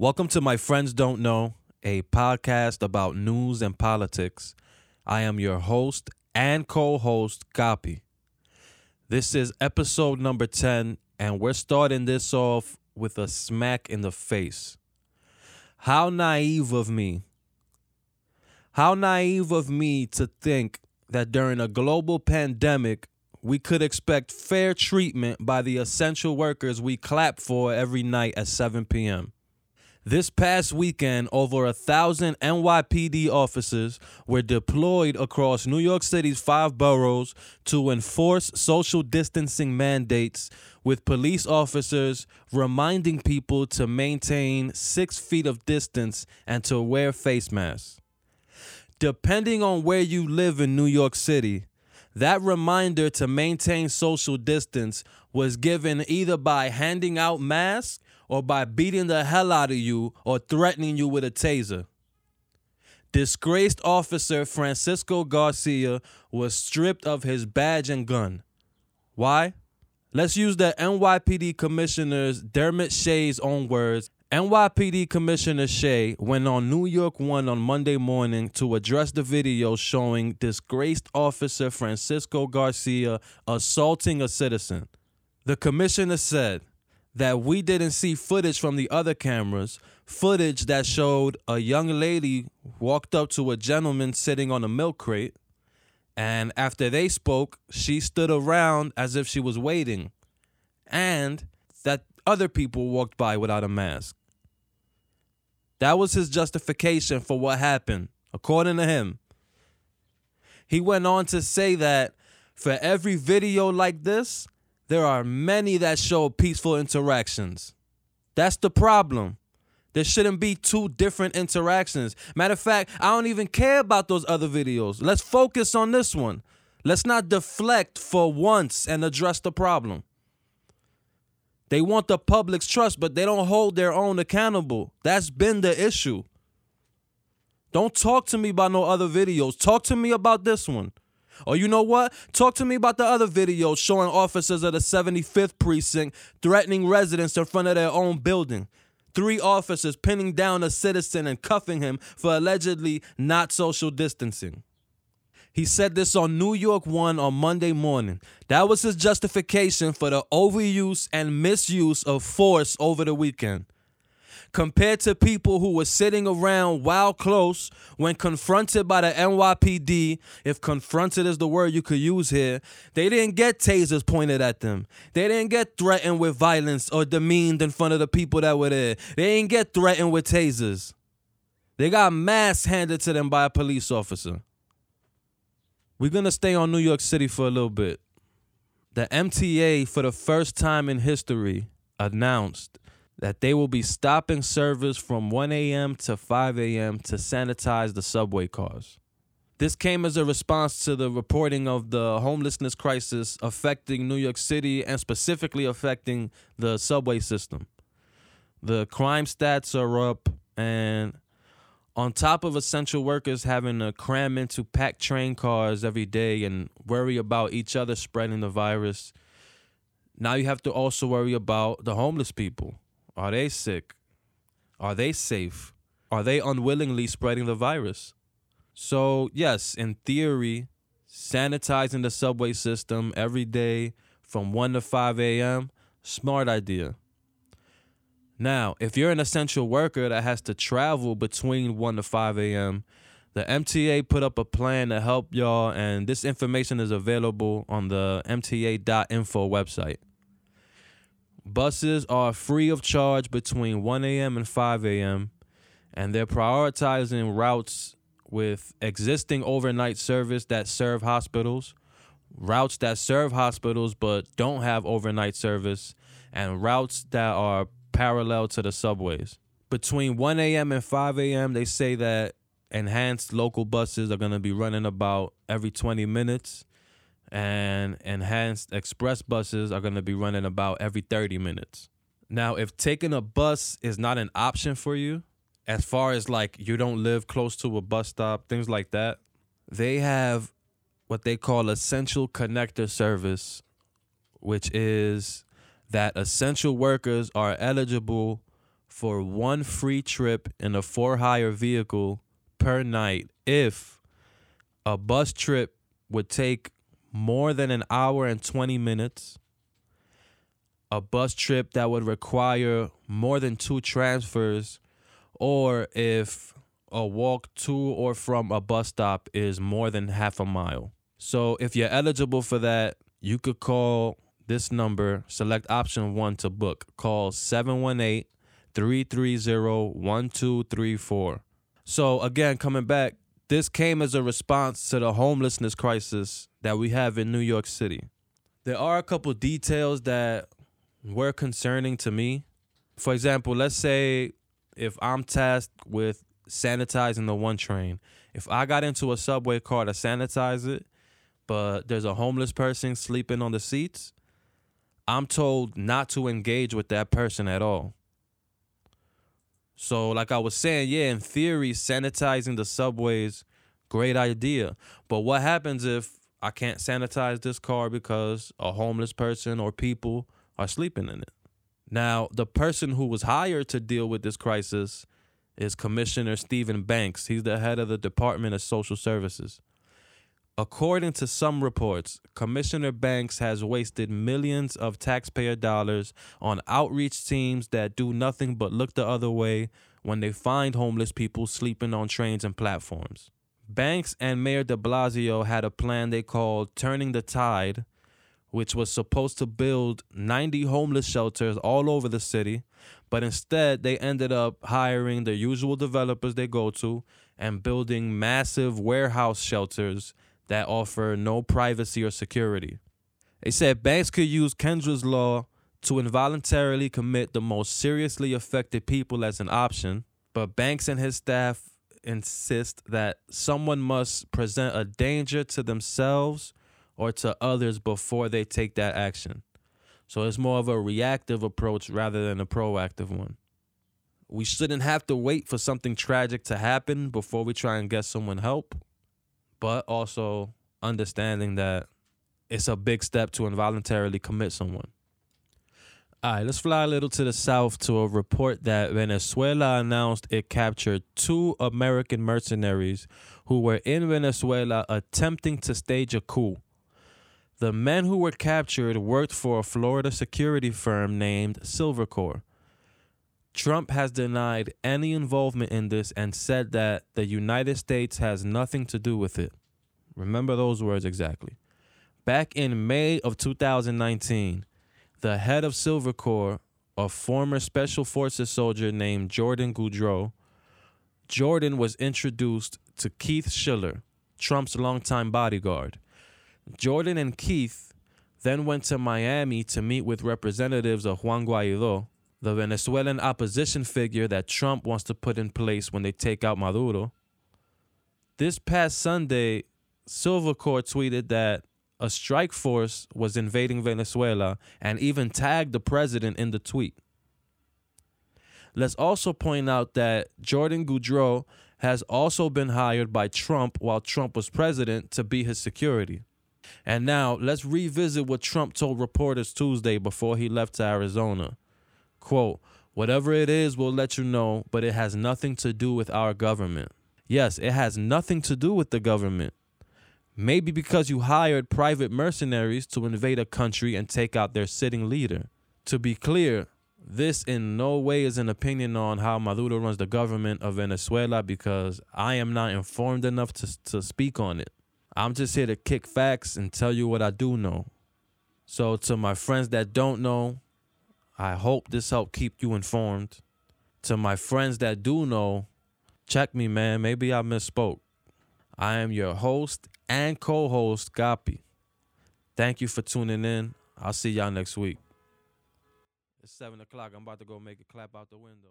Welcome to My Friends Don't Know, a podcast about news and politics. I am your host and co host, Kapi. This is episode number 10, and we're starting this off with a smack in the face. How naive of me. How naive of me to think that during a global pandemic, we could expect fair treatment by the essential workers we clap for every night at 7 p.m. This past weekend, over a thousand NYPD officers were deployed across New York City's five boroughs to enforce social distancing mandates, with police officers reminding people to maintain six feet of distance and to wear face masks. Depending on where you live in New York City, that reminder to maintain social distance was given either by handing out masks or by beating the hell out of you or threatening you with a taser. Disgraced officer Francisco Garcia was stripped of his badge and gun. Why? Let's use the NYPD Commissioner's Dermot Shea's own words. NYPD Commissioner Shea went on New York One on Monday morning to address the video showing disgraced officer Francisco Garcia assaulting a citizen. The commissioner said, that we didn't see footage from the other cameras, footage that showed a young lady walked up to a gentleman sitting on a milk crate, and after they spoke, she stood around as if she was waiting, and that other people walked by without a mask. That was his justification for what happened, according to him. He went on to say that for every video like this, there are many that show peaceful interactions. That's the problem. There shouldn't be two different interactions. Matter of fact, I don't even care about those other videos. Let's focus on this one. Let's not deflect for once and address the problem. They want the public's trust, but they don't hold their own accountable. That's been the issue. Don't talk to me about no other videos. Talk to me about this one. Or you know what? Talk to me about the other videos showing officers of the 75th precinct threatening residents in front of their own building. Three officers pinning down a citizen and cuffing him for allegedly not social distancing. He said this on New York One on Monday morning. That was his justification for the overuse and misuse of force over the weekend compared to people who were sitting around while close when confronted by the NYPD. If confronted is the word you could use here, they didn't get tasers pointed at them. They didn't get threatened with violence or demeaned in front of the people that were there. They didn't get threatened with tasers. They got masks handed to them by a police officer. We're to stay on New York City for a little bit. The MTA, for the first time in history, announced that they will be stopping service from 1 a.m. to 5 a.m. to sanitize the subway cars. This came as a response to the reporting of the homelessness crisis affecting New York City and specifically affecting the subway system. The crime stats are up, and on top of essential workers having to cram into packed train cars every day and worry about each other spreading the virus, now you have to also worry about the homeless people are they sick? Are they safe? Are they unwillingly spreading the virus? So, yes, in theory, sanitizing the subway system every day from 1 to 5 a.m., smart idea. Now, if you're an essential worker that has to travel between 1 to 5 a.m., the MTA put up a plan to help y'all, and this information is available on the MTA.info website. Buses are free of charge between 1 a.m. and 5 a.m., and they're prioritizing routes with existing overnight service that serve hospitals, routes that serve hospitals but don't have overnight service, and routes that are parallel to the subways. Between 1 a.m. and 5 a.m., they say that enhanced local buses are going to be running about every 20 minutes and enhanced express buses are going to be running about every 30 minutes. Now, if taking a bus is not an option for you, as far as like you don't live close to a bus stop, things like that, they have what they call essential connector service, which is that essential workers are eligible for one free trip in a for hire vehicle per night if a bus trip would take more than an hour and 20 minutes, a bus trip that would require more than two transfers, or if a walk to or from a bus stop is more than half a mile. So if you're eligible for that, you could call this number, select option one to book. Call 718 330 1234. So, again, coming back, this came as a response to the homelessness crisis that we have in New York City. There are a couple details that were concerning to me. For example, let's say if I'm tasked with sanitizing the one train, if I got into a subway car to sanitize it, but there's a homeless person sleeping on the seats, I'm told not to engage with that person at all. So, like I was saying, yeah, in theory, sanitizing the subways, great idea. But what happens if I can't sanitize this car because a homeless person or people are sleeping in it? Now, the person who was hired to deal with this crisis is Commissioner Steven Banks. He's the head of the Department of Social Services. According to some reports, Commissioner Banks has wasted millions of taxpayer dollars on outreach teams that do nothing but look the other way when they find homeless people sleeping on trains and platforms. Banks and Mayor de Blasio had a plan they called Turning the Tide, which was supposed to build 90 homeless shelters all over the city, but instead they ended up hiring the usual developers they go to and building massive warehouse shelters that offer no privacy or security. They said banks could use Kendra's law to involuntarily commit the most seriously affected people as an option, but Banks and his staff insist that someone must present a danger to themselves or to others before they take that action. So it's more of a reactive approach rather than a proactive one. We shouldn't have to wait for something tragic to happen before we try and get someone help but also understanding that it's a big step to involuntarily commit someone. All right, let's fly a little to the south to a report that Venezuela announced it captured two American mercenaries who were in Venezuela attempting to stage a coup. The men who were captured worked for a Florida security firm named Silvercorp. Trump has denied any involvement in this and said that the United States has nothing to do with it. Remember those words exactly. Back in May of 2019, the head of Silvercorp, a former Special Forces soldier named Jordan Goudreau, Jordan was introduced to Keith Schiller, Trump's longtime bodyguard. Jordan and Keith then went to Miami to meet with representatives of Juan Guaido, the Venezuelan opposition figure that Trump wants to put in place when they take out Maduro. This past Sunday, Silvercorp tweeted that a strike force was invading Venezuela and even tagged the president in the tweet. Let's also point out that Jordan Goudreau has also been hired by Trump while Trump was president to be his security. And now let's revisit what Trump told reporters Tuesday before he left to Arizona. Quote, whatever it is, we'll let you know, but it has nothing to do with our government. Yes, it has nothing to do with the government. Maybe because you hired private mercenaries to invade a country and take out their sitting leader. To be clear, this in no way is an opinion on how Maduro runs the government of Venezuela because I am not informed enough to, to speak on it. I'm just here to kick facts and tell you what I do know. So, to my friends that don't know, I hope this helped keep you informed. To my friends that do know, check me, man. Maybe I misspoke. I am your host and co host, Kapi. Thank you for tuning in. I'll see y'all next week. It's 7 o'clock. I'm about to go make a clap out the window.